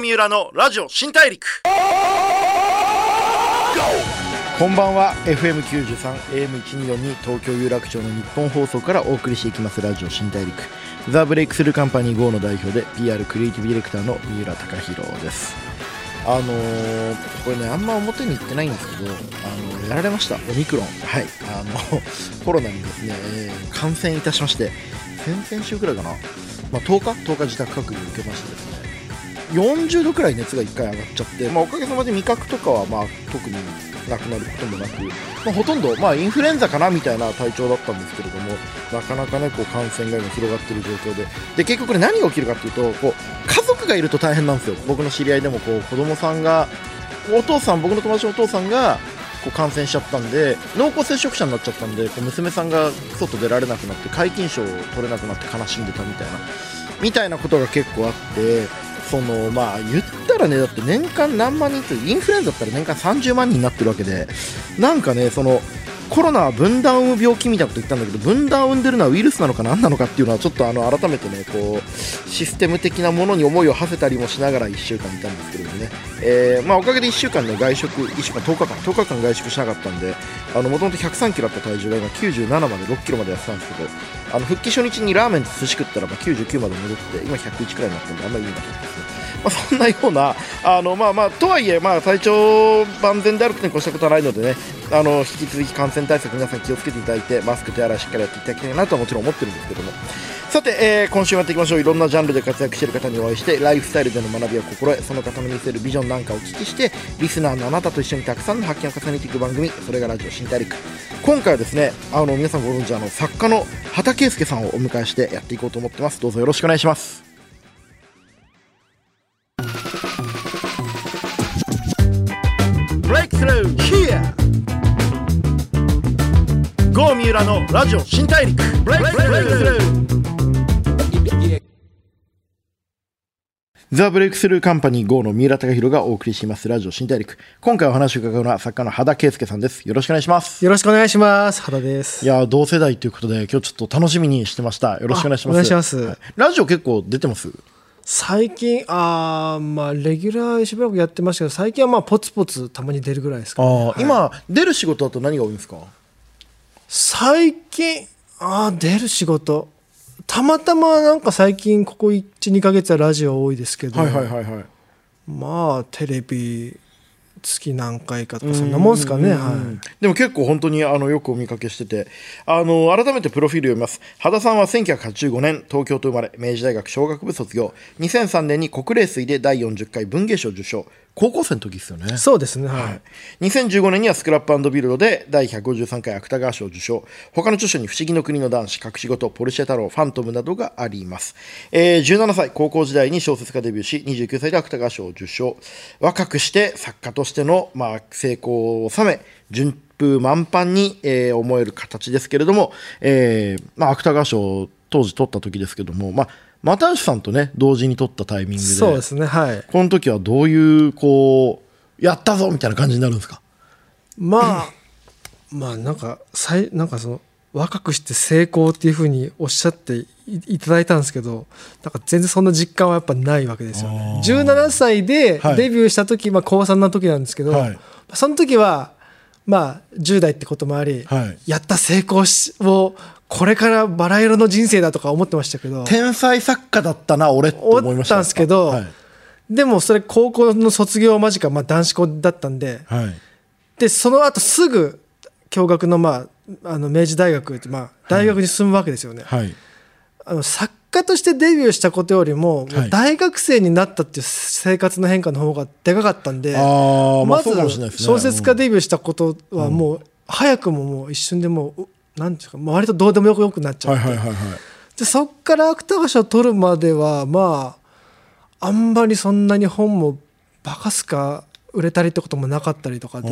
三浦のラジオ新大陸。こんばんは。FM93 AM1242 東京有楽町の日本放送からお送りしていきますラジオ新大陸。ザ・ブレイクスルーカンパニー GO の代表で PR クリエイティブディレクターの三浦貴大です。あのー、これねあんま表に言ってないんですけどあのやられました。オミクロン。はい。あの コロナにですね、えー感染いたしまして先々週くらいかな、まあ、10日？10日自宅隔離を受けましてですね。40度くらい熱が1回上がっちゃって、まあ、おかげさまで味覚とかはまあ特になくなることもなく、まあ、ほとんど、まあ、インフルエンザかなみたいな体調だったんですけれどもなかなかねこう感染が今広がっている状況で。で結局これ何が起きるかっていうとこう家族がいると大変なんですよ。僕の知り合いでもこう子供さんがお父さん僕の友達のお父さんがこう感染しちゃったんで濃厚接触者になっちゃったんでこう娘さんが外出られなくなって皆勤賞を取れなくなって悲しんでたみたいなみたいなことが結構あってそのまあ言ったらねだって年間何万人ってインフルエンザだったら年間30万人になってるわけでなんかねそのコロナは分断を生む病気みたいなこと言ったんだけど分断を生んでるのはウイルスなのか何なのかっていうのはちょっとあの改めてねこうシステム的なものに思いを馳せたりもしながら1週間いたんですけれどもね、えーまあ、おかげで1週間ね外食1週間10日間10日間外食しなかったんでもともと103キロあった体重が今97まで6キロまでやってたんですけどあの復帰初日にラーメンと寿司食ったらば99まで戻って今101くらいになったんであんまりいいんだけどですね。ま、そんなような、あのまあまあ、とはいえ、まあ、体調万全であるとに越したことはないのでね、あの引き続き感染対策、皆さん気をつけていただいて、マスク、手洗いしっかりやっていただきたいなとはもちろん思ってるんですけども。さて、えー、今週もやっていきましょう。いろんなジャンルで活躍している方にお会いしてライフスタイルでの学びを心得その方の見せるビジョンなんかをお聞きしてリスナーのあなたと一緒にたくさんの発見を重ねていく番組それがラジオ新大陸。今回はですねあの皆さんご存知あの作家の畑圭介さんをお迎えしてやっていこうと思ってます。どうぞよろしくお願いします。Breakthrough Here. 郷三浦のラジオ新大陸。Breakthrough ザ・ブレイクスルーカンパニー GO の三浦貴大がお送りしますラジオ新大陸。今回お話を伺うのは作家の羽田圭介さんです。よろしくお願いします。よろしくお願いします。原です。いやー同世代ということで今日ちょっと楽しみにしてました。よろしくお願いします。あお願いします。はい。ラジオ結構出てます？最近、あーまあ、レギュラーしばらくやってましたけど、最近はまあ、ポツポツたまに出るぐらいですか、ね。はい今出る仕事だと何が多いんですか？最近、あー出る仕事。たまたまなんか最近、ここ1、2ヶ月はラジオ多いですけど、はいはいはいはいまあ、テレビ、月何回かとか、そんなもんですかね。はい。でも結構本当にあのよくお見かけしてて。あの改めてプロフィール読みます。羽田さんは1985年東京と生まれ。明治大学商学部卒業。2003年に国霊水で第40回文芸賞受賞高校生の時ですよね。そうですね。はい。2015年にはスクラップビルドで第153回芥川賞を受賞。他の著書に「不思議の国の男子」「隠し事」「ポルシェ太郎」「ファントム」などがあります、えー17歳高校時代に小説家デビューし29歳で芥川賞を受賞。若くして作家としての、まあ、成功を収め順風満帆に、えー思える形ですけれども、えーまあ、芥川賞を当時取った時ですけども、まあ、又吉さんとね同時に取ったタイミングでそうですね。はい。この時はどういうこうやったぞみたいな感じになるんですか？まあ、まあなんかさいなんかその若くして成功っていうふうにおっしゃっていいただいたんですけどなんか全然そんな実感はやっぱないわけですよね。17歳ではいデビューした時、まあ、高3の時なんですけど、はいその時はまあ10代ってこともあり、はいやった成功しをこれからバラ色の人生だとか思ってましたけど。天才作家だったな俺って思いました。思ったんですけどはい。でもそれ高校の卒業間近、まあ、男子校だったんで。はい。でその後すぐ共学の,、まあ、あの明治大学って、まあ、大学に進むわけですよね、はい。あの作家としてデビューしたことよりも、大学生になったっていう生活の変化の方がでかかったんで、まあまず小説家デビューしたことはもう早くももう一瞬でもううなんていうかまあ割とどうでもよくよくなっちゃって、はいはいはいはい。でそっから芥川賞を取るまではまああんまりそんなに本もバカすか売れたりってこともなかったりとかで。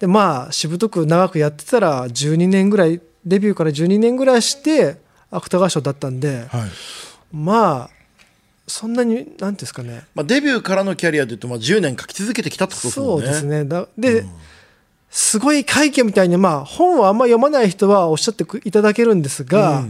でまあしぶとく長くやってたら12年ぐらいデビューから12年ぐらいして芥川賞だったんで、はい。まあそんなになんていうんですかね。まあ、デビューからのキャリアでいうと、まあ、10年書き続けてきたってことですね。そうですね。だで、すごい快挙みたいにまあ本をあんま読まない人はおっしゃっていただけるんですが、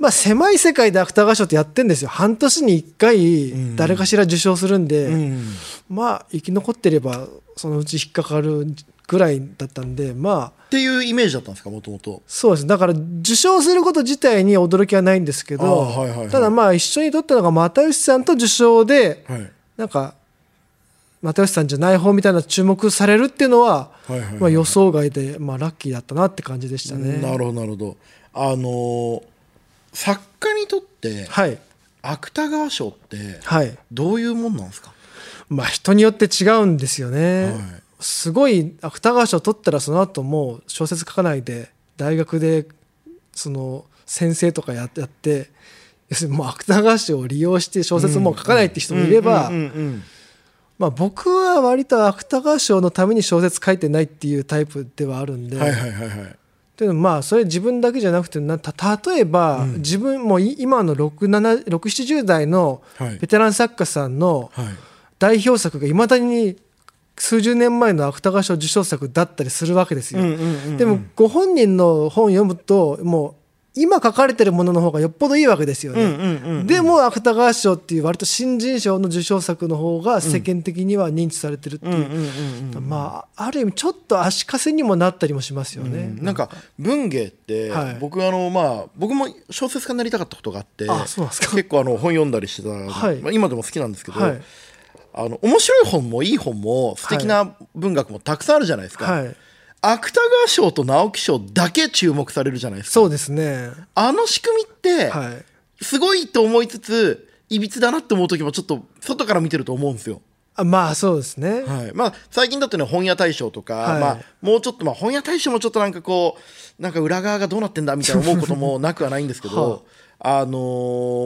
まあ、狭い世界で芥川賞ってやってんですよ。半年に1回誰かしら受賞するんで、うん。まあ生き残ってればそのうち引っかかるぐらいだったんでまあっていうイメージだったんですか？もともとそうです。だから受賞すること自体に驚きはないんですけど、はいはいはい。ただまあ一緒に撮ったのが又吉さんと受賞ではい。なんか又吉さんじゃない方みたいな注目されるっていうのは、はいはいはいまあ、予想外で、まあ、ラッキーだったなって感じでしたね。なるほどなるほど。あのー作家にとってはい、芥川賞ってはい。どういうもんなんですか？まあ、人によって違うんですよね。はい。すごい芥川賞取ったらその後もう小説書かないで大学でその先生とかややって要するにもう芥川賞を利用して小説もう書かないって人もいればうんうんうんまあ僕は割と芥川賞のために小説書いてないっていうタイプではあるんで。うんはいはいはいはい。というのはまあそれ自分だけじゃなくてなた例えば自分もい今の670代のはい。ベテラン作家さんのはい。代表作がいまだに数十年前の芥川賞受賞作だったりするわけですよ。うんうんうんうん。でもご本人の本を読むともう今書かれてるものの方がよっぽどいいわけですよね。うんうんうんうん。でも芥川賞っていう割と新人賞の受賞作の方が世間的には認知されてるっていう、うんうんうんうんまあある意味ちょっと足かせにもなったりもしますよね。なんか文芸ってはい。僕あのまあ僕も小説家になりたかったことがあって結構あの本読んだりしてたはい。まあ今でも好きなんですけどはい。あの面白い本もいい本も素敵な文学もたくさんあるじゃないですか。はい、芥川賞と直木賞だけ注目されるじゃないですか。そうですね。あの仕組みってはい。すごいと思いつついびつだなって思う時もちょっと外から見てると思うんですよ。あまあそうですね。はい、まあ最近だとね本屋大賞とか、はい。まあ、もうちょっと、まあ、本屋大賞もちょっとなんかこうなんか裏側がどうなってんだみたいな思うことも なくはないんですけど、あ。の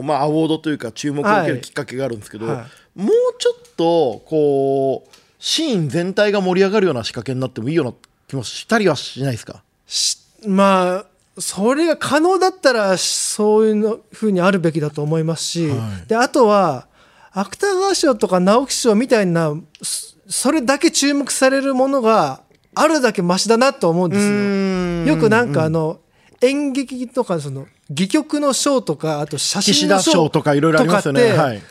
ーまあアワードというか注目を受けるきっかけがあるんですけど、はい。もうちょっとこうシーン全体が盛り上がるような仕掛けになってもいいような気もしたりはしないですか？しまあそれが可能だったらそういうのふうにあるべきだと思いますし、はいであとは芥川賞とか直木賞みたいなそそれだけ注目されるものがあるだけマシだなと思うんですよ。よくなんかあの演劇とかその戯曲の賞とかあと写真の賞賞とかいろいろありますよね。はい、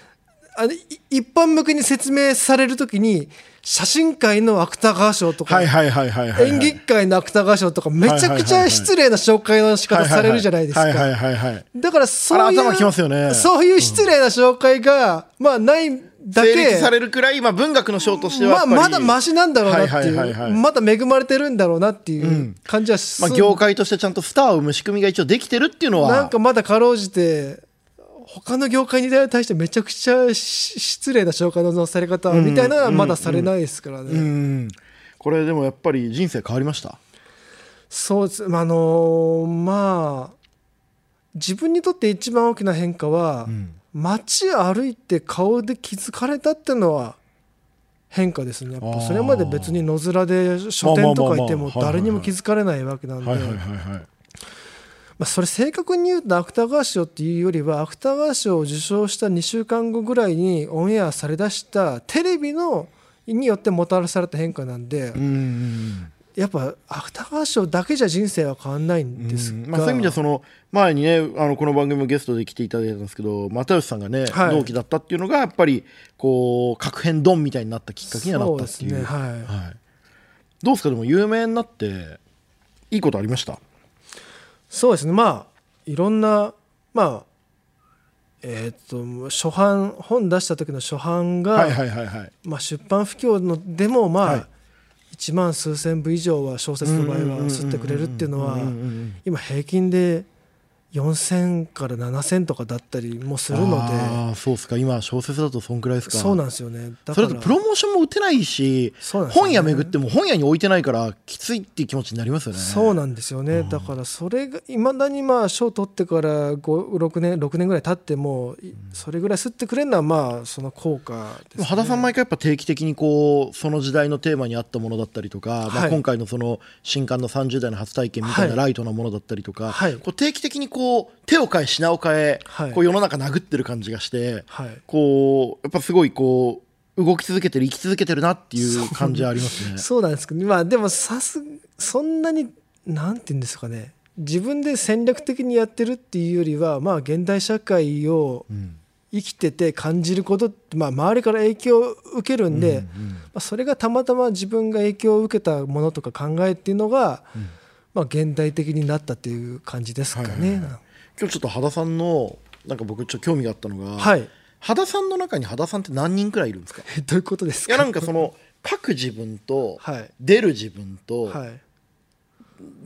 あのい一般向けに説明されるときに写真界の芥川賞とか、演劇界の芥川賞とかめちゃくちゃ失礼な紹介の仕方されるじゃないですか。だからそういうあれ頭きますよね。そういう失礼な紹介が、まあないだ成け立されるくらい、まあ、文学の賞としてはやまあ、まだマシなんだろうなっていう、まだ恵まれてるんだろうなっていう感じはすまあ、業界としてちゃんとスターを生む仕組みが一応できてるっていうのは。なんかまだかろうじて他の業界に対してめちゃくちゃし失礼な紹介のされ方みたいなのはまだされないですからね。うん。これでもやっぱり人生変わりました？そうです。あのーまあ自分にとって一番大きな変化は、街歩いて顔で気づかれたっていうのは変化ですね。やっぱそれまで別に野面で書店とかいても誰にも気づかれないわけなんでまあそれ正確に言うと芥川賞っていうよりは芥川賞を受賞した2週間後ぐらいにオンエアされだしたテレビのによってもたらされた変化なんで、うんやっぱ芥川賞だけじゃ人生は変わんないんですが、まあ、そういう意味ではその前にねあのこの番組もゲストで来ていただいたんですけど又吉さんがね、はい。同期だったっていうのがやっぱりこう核変ドンみたいになったきっかけにはなったっていう。そうですね。はい。はい、どうですか？でも有名になっていいことありました？そうですね。まあいろんなまあえっ、と初版本出した時の初版が、出版不況のでもまあ、はい。1万数千部以上は小説の場合は吸ってくれるっていうのは今平均で4000から7000とかだったりもするので。ああそうですか。今小説だとそんくらいですか。そうなんですよね。だから。それとプロモーションも打てないし、ね。本屋巡っても本屋に置いてないからきついっていう気持ちになりますよね。そうなんですよね、だからそれがいまだにまあ賞取ってから6年6年ぐらい経ってもいそれぐらい吸ってくれるのはまあその効果です、ね、でも羽田さん毎回やっぱ定期的にこうその時代のテーマに合ったものだったりとか、まあ、はい今回のその新刊の30代の初体験みたいなはい。ライトなものだったりとか、はい。こう定期的にこう手を変え品を変え、はい。こう世の中殴ってる感じがして、はい。こうやっぱすごいこう動き続けてる生き続けてるなっていう感じはありますね。そうなんですけどまあでもさすそんなになんて言うんですかね。自分で戦略的にやってるっていうよりはまあ現代社会をうん。生きてて感じることって、まあ、周りから影響を受けるんで、うんうんまあ、それがたまたま自分が影響を受けたものとか考えっていうのが、まあ、現代的になったっていう感じですかはいはいね。今日ちょっと羽田さんのなんか僕ちょっと興味があったのが、はい、羽田さんの中に羽田さんって何人くらいいるんですか？えどういうことですか？いやなんかその書く自分とはい。出る自分とはい、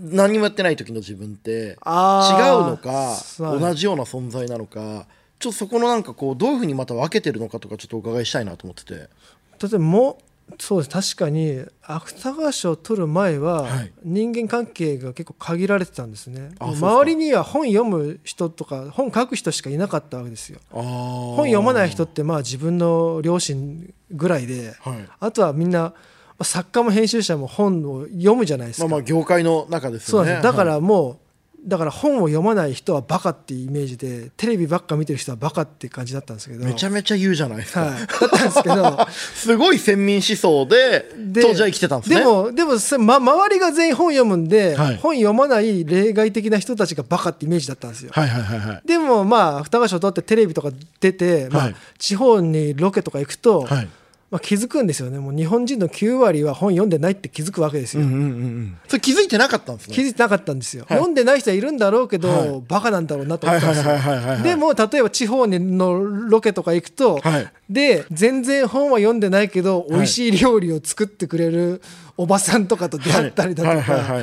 何もやってない時の自分って違うのかはい。同じような存在なのかちょっとそこのなんかこうどういうふうにまた分けてるのかとかちょっとお伺いしたいなと思ってて。例えばもうそうです。確かに芥川賞を取る前ははい。人間関係が結構限られてたんですね、もうあそうですか。周りには本読む人とか本書く人しかいなかったわけですよ。本本読まない人ってまあ自分の両親ぐらいで、はい。あとはみんなまあ作家も編集者も本を読むじゃないですか、まあまあ業界の中ですそうよねなんです。だからはい。もう、だから本を読まない人はバカっていうイメージでテレビばっか見てる人はバカって感じだったんですけど。めちゃめちゃ言うじゃないですか、はい、だったんですけど。すごい先民思想でで当時は生きてたんですね。でもでもそま、周りが全員本読むんで、はい。本読まない例外的な人たちがバカってイメージだったんですよ。はいはいはいはい。でもまあ芥川賞取ってテレビとか出て、まあはい。地方にロケとか行くと、はいまあ、気づくんですよね。もう日本人の9割は本読んでないって気づくわけですよ。うんうんうんうん。それ気づいてなかったんですね？気づいてなかったんですよ、はい。読んでない人はいるんだろうけど、はい。バカなんだろうなと思ったんですよ。でも例えば地方のロケとか行くと、はい。で全然本は読んでないけどい美味しい料理を作ってくれるおばさんとかと出会ったりだとか。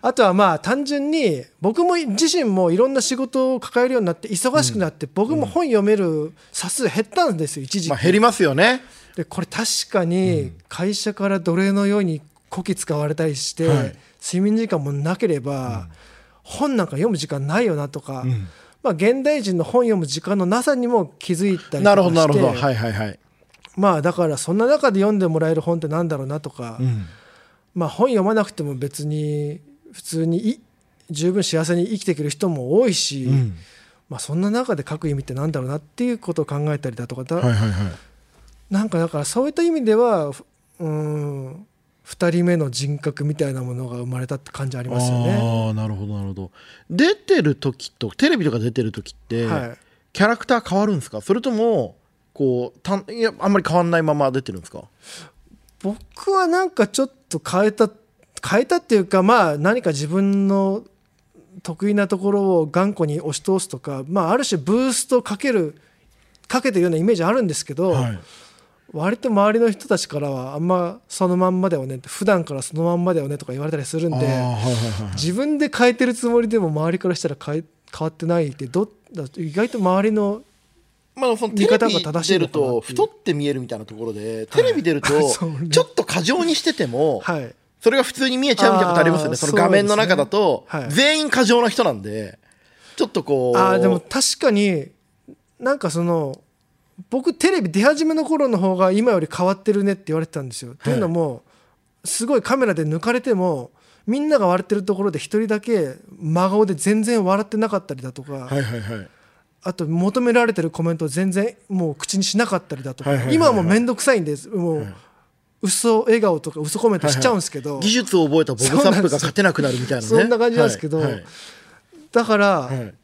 あとはまあ単純に僕も自身もいろんな仕事を抱えるようになって忙しくなって僕も本読める冊数減ったんですよ一時期。まあ減りますよねでこれ確かに会社から奴隷のようにこき使われたりして、はい。睡眠時間もなければ、本なんか読む時間ないよなとか、ん。まあ、現代人の本読む時間のなさにも気づいたりとかしてなるほどなるほど。はいはいはい。まあだからそんな中で読んでもらえる本ってなんだろうなとか、うん。まあ、本読まなくても別に普通にい十分幸せに生きてくる人も多いし、うん。まあ、そんな中で書く意味ってなんだろうなっていうことを考えたりだとかだ、はいはいはいなんかだからそういった意味ではふうん2人目の人格みたいなものが生まれたって感じありますよね。ああなるほどなるほど。出てる時とテレビとか出てる時って、はい。キャラクター変わるんですか？それともこうたんいやあんまり変わんないまま出てるんですか？僕はなんかちょっと変えた変えたっていうかまあ何か自分の得意なところを頑固に押し通すとか、まあ、ある種ブーストかけるかけてるようなイメージあるんですけど、はい割と周りの人たちからはあんまそのまんまだよねって普段からそのまんまだよねとか言われたりするんで自分で変えてるつもりでも周りからしたら変え変わってないってどだ意外と周りのまあ、その見方テレビが正しい出ると太って見えるみたいなところでテレビ出ると ちょっと過剰にしててもはい。それが普通に見えちゃうみたいなことありますよねその画面の中だと。全員過剰な人なんでちょっとこう。あーでも確かになんかその僕テレビ出始めの頃の方が今より変わってるねって言われてたんですよ。というのもすごいカメラで抜かれてもみんなが笑ってるところで一人だけ真顔で全然笑ってなかったりだとか、はいはいはい。あと求められてるコメントを全然もう口にしなかったりだとか、はいはいはいはい。今はもう面倒くさいんです。もう嘘笑顔とか嘘コメントしちゃうんですけど、技術を覚えたボブサップが勝てなくなるみたいなね。そんな感じなんですけど。はい。はい。だから、はい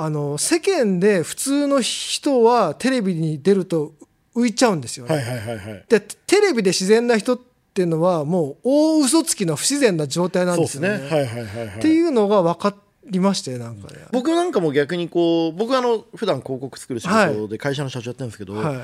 あの世間で普通の人はテレビに出ると浮いちゃうんですよね。はいはいはいはい。でテレビで自然な人っていうのはもう大嘘つきの不自然な状態なんでよね。ね。はいはいはいはい。っていうのが分かりましてなんかね。僕なんかも逆にこう僕あの普段広告作る仕事で会社の社長やってるんですけど、はい、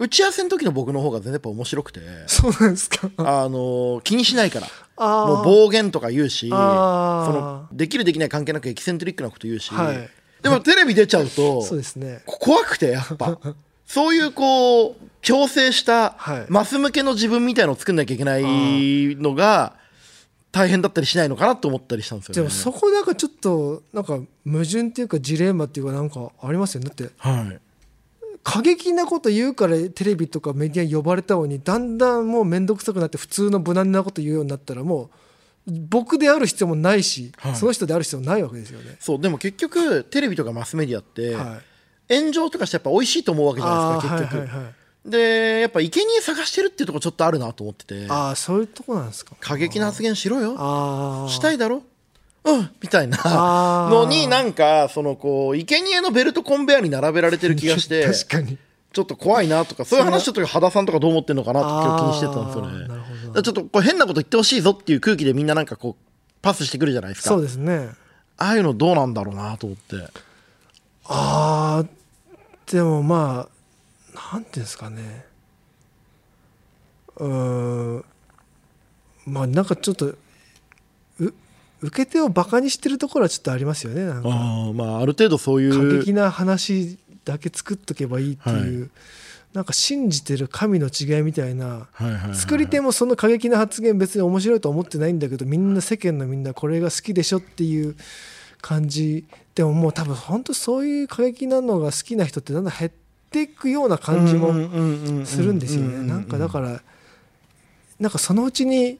打ち合わせの時の僕の方が全然やっぱ面白くて。そうなんですか。あの気にしないから。もう暴言とか言うしそのできるできない関係なくエキセントリックなこと言うし、はいでもテレビ出ちゃうとそうですね。こ怖くてやっぱ そういうこう強制したはいマス向けの自分みたいのを作んなきゃいけないのが大変だったりしないのかなと思ったりしたんですよね。でもそこなんかちょっとなんか矛盾っていうかジレンマっていうかなんかありますよねだってはい過激なこと言うからテレビとかメディアに呼ばれたのにだんだんもう面倒くさくなって普通の無難なこと言うようになったらもう僕である必要もないし、はい。その人である必要ないわけですよね。そうでも結局テレビとかマスメディアって、はい、炎上とかしてやっぱ美味しいと思うわけじゃないですか結局、はいはいはいでやっぱ生贄探してるっていうところちょっとあるなと思ってて。あーそういうとこなんですか。過激な発言しろよ。ああしたいだろ。うんみたいなのになんかそのこう生贄のベルトコンベヤーに並べられてる気がして 確かに。ちょっと怖いなとかそういう話ちょっと羽田さんとかどう思ってるのかなって今日気にしてたんですよね。なるほど。だからちょっとこう変なこと言ってほしいぞっていう空気でみんななんかこうパスしてくるじゃないですか。そうですね。ああいうのどうなんだろうなと思って。あーでもまあなんていうんですかね。うーん。まあなんかちょっとう受け手をバカにしてるところはちょっとありますよねなんか。あーまあある程度そうい過う激な話だけ作っとけばいいっていう、はなんか信じてる神の違いみたいな作り手もその過激な発言別に面白いと思ってないんだけどみんな世間のみんなこれが好きでしょっていう感じでももう多分本当そういう過激なのが好きな人ってだんだん減っていくような感じもするんですよね。なんかだからなんかそのうちに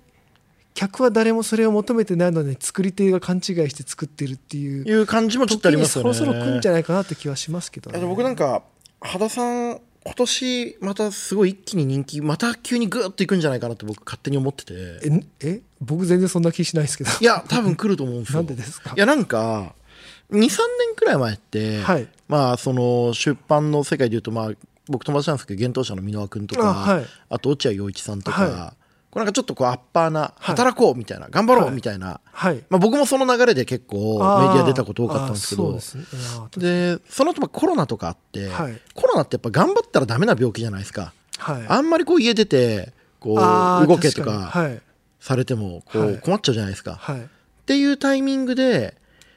客は誰もそれを求めてないのに作り手が勘違いして作ってるっていういう感じもちょっとありますよね。そろそろ来るんじゃないかなって気はしますけどね。僕なんか羽田さん今年またすごい一気に人気また急にグーッといくんじゃないかなって僕勝手に思ってて。ええ？僕全然そんな気しないですけど。いや多分来ると思うんですよ。なんでですか？いやなんか23年くらい前って、はい。まあその出版の世界でいうとまあ僕友達なんですけど幻冬者の箕輪君とかあはい。あと落合陽一さんとか、はこれなんかちょっとこうアッパーな働こうみたいな、頑張ろうはい。みたいな、はい。まあ、僕もその流れで結構メディア出たこと多かったんですけど。そうですね。その後まあコロナとかあって、はい。コロナってやっぱ頑張ったらダメな病気じゃないですか、はい。あんまりこう家出てこう動けと確かに。はい。されてもこはい。う困っちゃうじゃないですか、はい。っていうタイミングで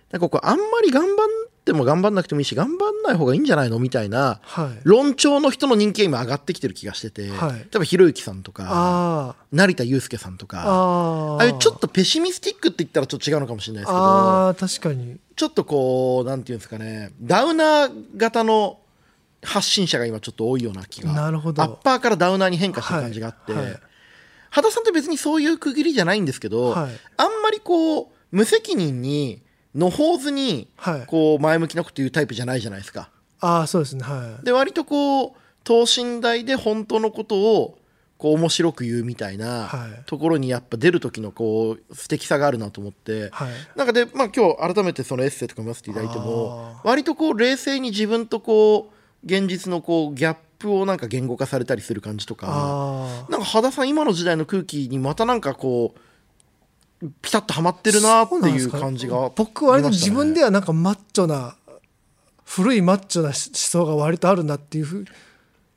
なんかこうあんまり頑張っても頑張んなくてもいいし頑張んない方がいいんじゃないの？みたいなはい。論調の人の人気が今上がってきてる気がしてて、はい。例えばひろゆきさんとかあ成田悠輔さんとかああいうちょっとペシミスティックって言ったらちょっと違うのかもしれないですけどああ確かに。ちょっとこうなんていうんですかねダウナー型の発信者が今ちょっと多いような気がなるほど。アッパーからダウナーに変化した感じがあって、はいはい。羽田さんって別にそういう区切りじゃないんですけど、はい。あんまりこう無責任にのほうずにはい。こう前向きなこと言うタイプじゃないじゃないですか。ああそうですねはい。で割とこう等身大で本当のことをこう面白く言うみたいなはい。ところにやっぱ出る時のこう素敵さがあるなと思って、はい。なんかで、まあ、今日改めてそのエッセイとか見させていただいてもあ割とこう冷静に自分とこう現実のこうギャップをなんか言語化されたりする感じとか。あなんか羽田さん今の時代の空気にまたなんかこうピタッとはまってるなっていう感じが僕割と自分でははなんかマッチョな古いマッチョな思想が割とあるなっていうふう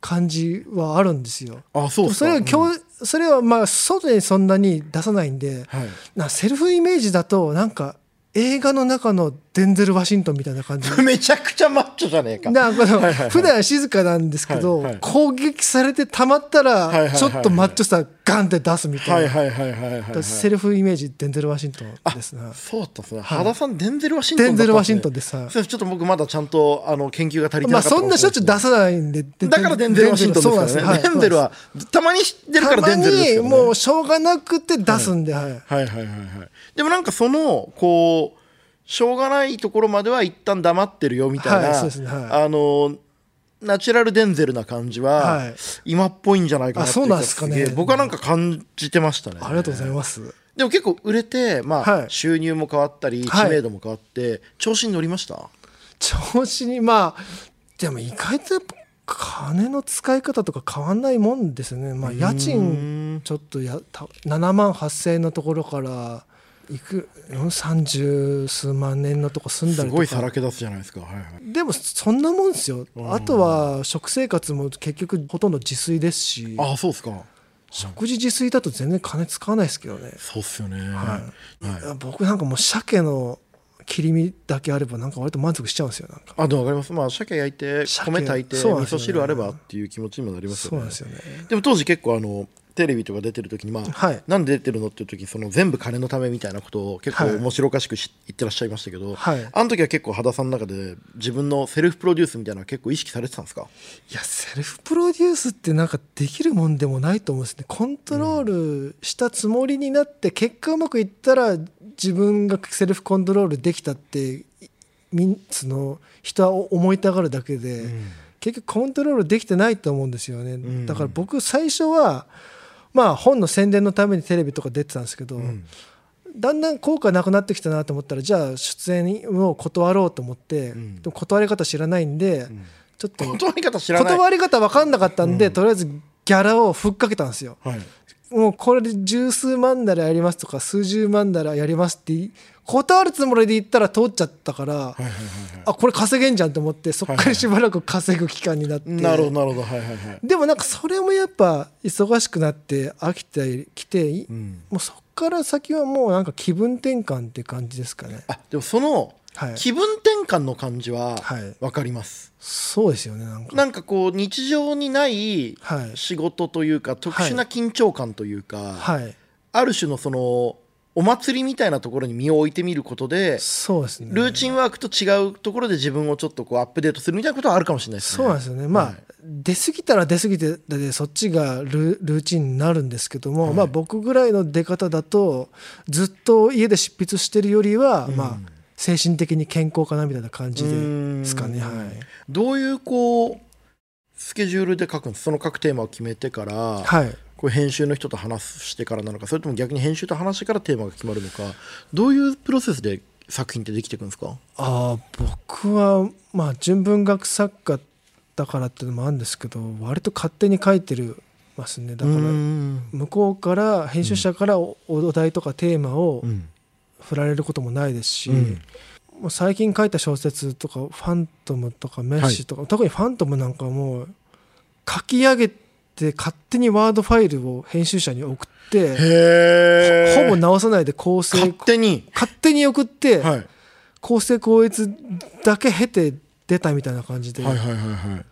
感じはあるんですよ。あそうそれは今日、それはまあ外にそんなに出さないんで、はい。なセルフイメージだとなんか映画の中のデンゼル・ワシントンみたいな感じ。めちゃくちゃマッチョじゃねえか。な普段静かなんですけど、はいはい攻撃されてたまったらちょっとマッチョさガンって出すみたいいはいはいはいはい、はい、セルフイメージデンゼル・ワシントンですねそうだったんですね、はい。さんデンゼル・ワシントンデンゼル・ワシントンでですはい。すちょっと僕まだちゃんとあの研究が足りてまあなかったそんなしょっちゅう出すさないんででだからデンゼル・ワシントンですね。そうなんですデンゼルはたまに知ってるからデンゼルですたよね。まにもうしょうがなくて出すんで、はいはいはいはいはい。でもなんかそのこうしょうがないところまでは一旦黙ってるよみたいな、はいそうですねはい。あのナチュラルデンゼルな感じは、はい。今っぽいんじゃないかなってあそうなんですかね。僕はなんか感じてましたね。ありがとうございます。でも結構売れて、まあはい。収入も変わったり知はい。名度も変わって、調子に乗りました？調子にまあでも意外とやっぱ金の使い方とか変わんないもんですね。まあ家賃ちょっとやた7万8,000円のところからいく三十数万円のとこ住んだすりとか。ごいさらけ出すじゃないですか、はいはい、でもそんなもんですよ。あとは食生活も結局ほとんど自炊ですし。ああそうですか。食事自炊だと全然金使わないですけどね。そうっすよね。はい。はい。僕なんかもう鮭の切り身だけあればなんか割と満足しちゃうんですよなんか。あでも分かります。まあ鮭焼いて鮭。米炊いてね。噌汁あればっていう気持ちにもなりますよね。そうなんですよね。でも当時結構あのテレビとか出てる時にまあ、はい。なんで出てるのっていう時その全部金のためみたいなことを結構はい。面白おかしくし言ってらっしゃいましたけど、はい。あの時は結構羽田さんの中で自分のセルフプロデュースみたいなのは結構意識されてたんですか？いやセルフプロデュースってなんかできるもんでもないと思うんですねコントロールしたつもりになって結果うまくいったら自分がセルフコントロールできたってその人は思いたがるだけで、結局コントロールできてないと思うんですよね、ん。だから僕最初はまあ本の宣伝のためにテレビとか出てたんですけど、だんだん効果なくなってきたなと思ったらじゃあ出演を断ろうと思って、ん。でも断り方知らないんで、ちょっと断り方知らない。断り方分かんなかったんで、とりあえずギャラをふっかけたんですよ。はいもうこれで十数万ならやりますとか数十万ならやりますって断るつもりで言ったら通っちゃったから、あこれ稼げんじゃんと思ってそっからしばらく稼ぐ期間になって、なるほどなるほど。はいはいはい。でもなんかそれもやっぱ忙しくなって飽きてきて、いん。もうそっから先はもうなんか気分転換って感じですかね。あでもそのはい。気分転換の感じははい。分かります、そうですよねなんか。こう日常にないはい。仕事というか特殊な緊張感というか、はい。ある種のそのお祭りみたいなところに身を置いてみることでそうですね。ルーチンワークと違うところで自分をちょっとこうアップデートするみたいなことはあるかもしれないですね。そうなんですよね。まあ、はい。出過ぎたら出過ぎてでそっちがルルーチンになるんですけども、まあ僕ぐらいの出方だとずっと家で執筆してるよりは、まあ精神的に健康かなみたいな感じですかね。うん。はい。どういうこうスケジュールで書くんです？その書くテーマを決めてから、はい。これ編集の人と話してからなのかそれとも逆に編集と話してからテーマが決まるのかどういうプロセスで作品ってできていくんですか？あー僕はまあ純文学作家だからっていうのもあるんですけど割と勝手に書いてるますね。だからうん。向こうから編集者からおお題とかテーマをうん振られることもないですし、うん。もう最近書いた小説とか「ファントム」とか「メッシ」とか、特に「ファントム」なんかはもう書き上げて勝手にワードファイルを編集者に送ってほぼ直さないで構成勝手に？勝手に送って、はい。構成校閲だけ経て出たみたいな感じで、はいはいはいはい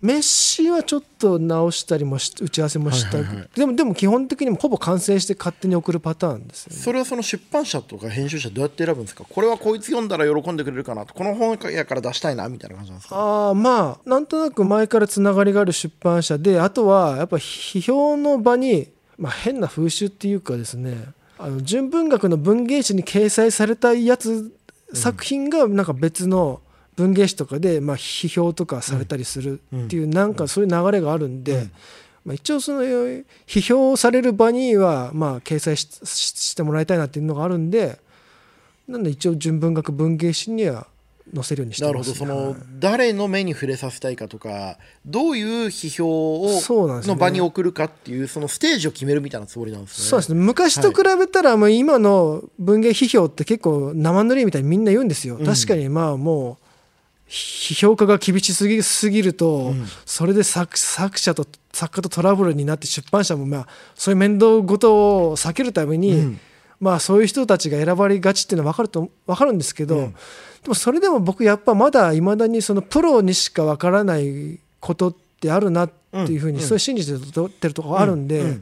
メッシはちょっと直したりもし打ち合わせもした、はいはいはい。でもでも基本的にもほぼ完成して勝手に送るパターンですよね。それはその出版社とか編集者どうやって選ぶんですか？これはこいつ読んだら喜んでくれるかなと。この本やから出したいなみたいな感じなんですか？ああまあなんとなく前からつながりがある出版社であとはやっぱ批評の場に、まあ、変な風習っていうかですね。あの純文学の文芸誌に掲載されたやつ、作品がなんか別の文芸誌とかで、まあ、批評とかされたりするっていう、なんかそういう流れがあるんで、まあ、一応その批評される場にはまあ掲載してもらいたいなっていうのがあるんでなんで一応純文学文芸誌には載せるようにしてなます、るほど。その、はい誰の目に触れさせたいかとかどういう批評をの場に送るかっていうそのステージを決めるみたいなつもりなんですね。そうですね。昔と比べたら、もう今の文芸批評って結構生ぬるいみたいにみんな言うんですよ、確かにまあもう批評家が厳しすぎすぎると、それで作作者と作家とトラブルになって出版社もまあそういう面倒事を避けるために、まあそういう人たちが選ばれがちっていうのは分かると分かるんですけど、でもそれでも僕やっぱまだいまだにそのプロにしか分からないことってあるなっていうふうに、そういう信じてるところがあるんで、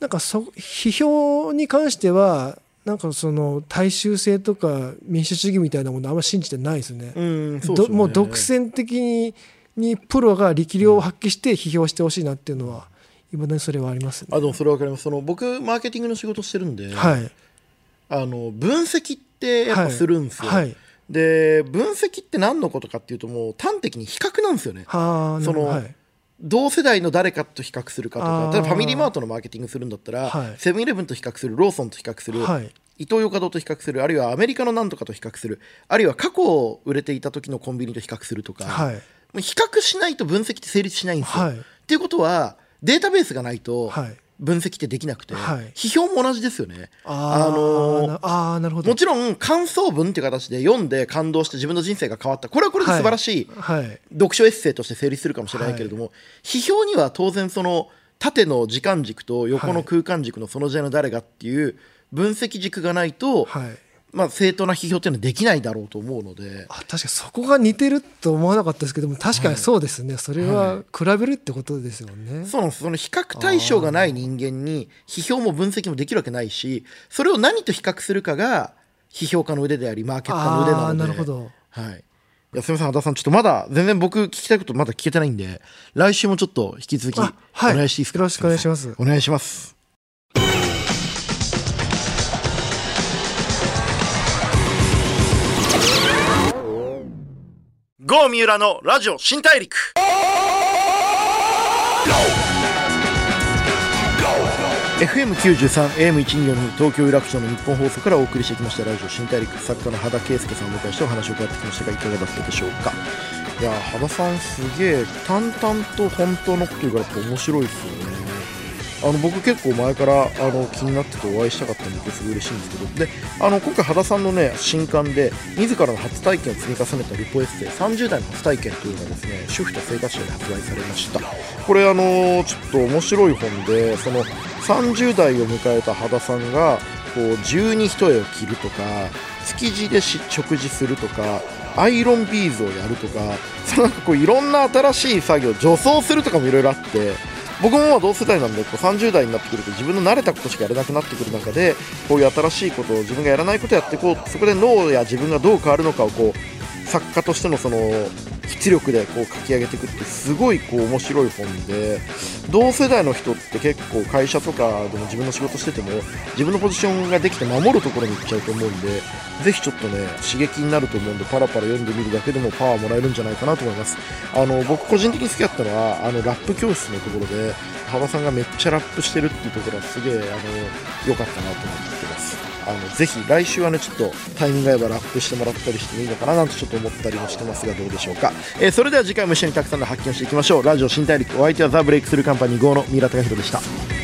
なんかそ批評に関してはなんかその大衆性とか民主主義みたいなものあんま信じてないですね。うんそうですよねどもう独占的ににプロが力量を発揮して批評してほしいなっていうのはいまだにそれはありますね。あでもそれわかりますその僕マーケティングの仕事してるんで、はいあの分析ってやっぱするんですよ。はいで分析って何のことかっていうともう端的に比較なんですよね。はあそのはい同世代の誰かと比較するかとか例えばファミリーマートのマーケティングするんだったら、はい。セブンイレブンと比較するローソンと比較する、はい。イトーヨーカドーと比較するあるいはアメリカの何とかと比較するあるいは過去売れていた時のコンビニと比較するとか、はい。比較しないと分析って成立しないんですよ。はい。っていうことはデータベースがないとはい分析ってできなくて、はい。批評も同じですよね。あーのーなあーなるほど。もちろん感想文っていう形で読んで感動して自分の人生が変わった。これはこれで素晴らしいはい。読書エッセイとして成立するかもしれないけれども、批評には当然その縦の時間軸と横の空間軸のその時代の誰がっていう分析軸がないと、はいまあ、正当な批評っていうのはできないだろうと思うので。あ確かにそこが似てると思わなかったですけども確かにそうですね、それは比べるってことですよね、そうなんです。その比較対象がない人間に批評も分析もできるわけないしそれを何と比較するかが批評家の腕でありマーケッターの腕なので。なるほど。はい。いやすみません、和田さん、ちょっとまだ全然僕聞きたいことまだ聞けてないんで、来週もちょっと引き続きお願いしていいですか、よろしくお願いします。お願いします。郷三浦のラジオ新大陸。FM93 AM124 東京有楽町の日本放送からお送りしてきましたラジオ新大陸。作家の羽田圭介さんをお迎えしてお話を伺ってきましたがいかがだったでしょうか？いや羽田さんすげえ淡々と本当のこと言うから面白いですよね。あの僕結構前からあの気になっててお会いしたかったんですごい嬉しいんですけど。であの今回羽田さんのね新刊で自らの初体験を積み重ねたルポエッセイ30代の初体験というのがですね主婦と生活者で発売されました。これあのちょっと面白い本でその30代を迎えた羽田さんがこう十二一重を着るとか築地で食事するとかアイロンビーズをやるとかそのなんかこういろんな新しい作業女装するとかもいろいろあって僕も同世代なんでこう30代になってくると自分の慣れたことしかやれなくなってくる中でこういう新しいことを自分がやらないことをやってこうそこで脳や自分がどう変わるのかをこう作家としてのその出力でこう書き上げていくってすごいこう面白い本で同世代の人って結構会社とかでも自分の仕事してても自分のポジションができて守るところに行っちゃうと思うんでぜひちょっとね刺激になると思うんでパラパラ読んでみるだけでもパワーもらえるんじゃないかなと思います。あの僕個人的に好きだったのはあのラップ教室のところで幅さんがめっちゃラップしてるっていうところはすげえあの良かったなと思ってます。あのぜひ来週はねちょっとタイミング合えばラップしてもらったりしてもいいのかななんてちょっと思ったりもしてますがどうでしょうか、えーそれでは次回も一緒にたくさんの発見をしていきましょう。ラジオ新大陸お相手はザ・ブレイクスルーカンパニー GO の三浦貴弘でした。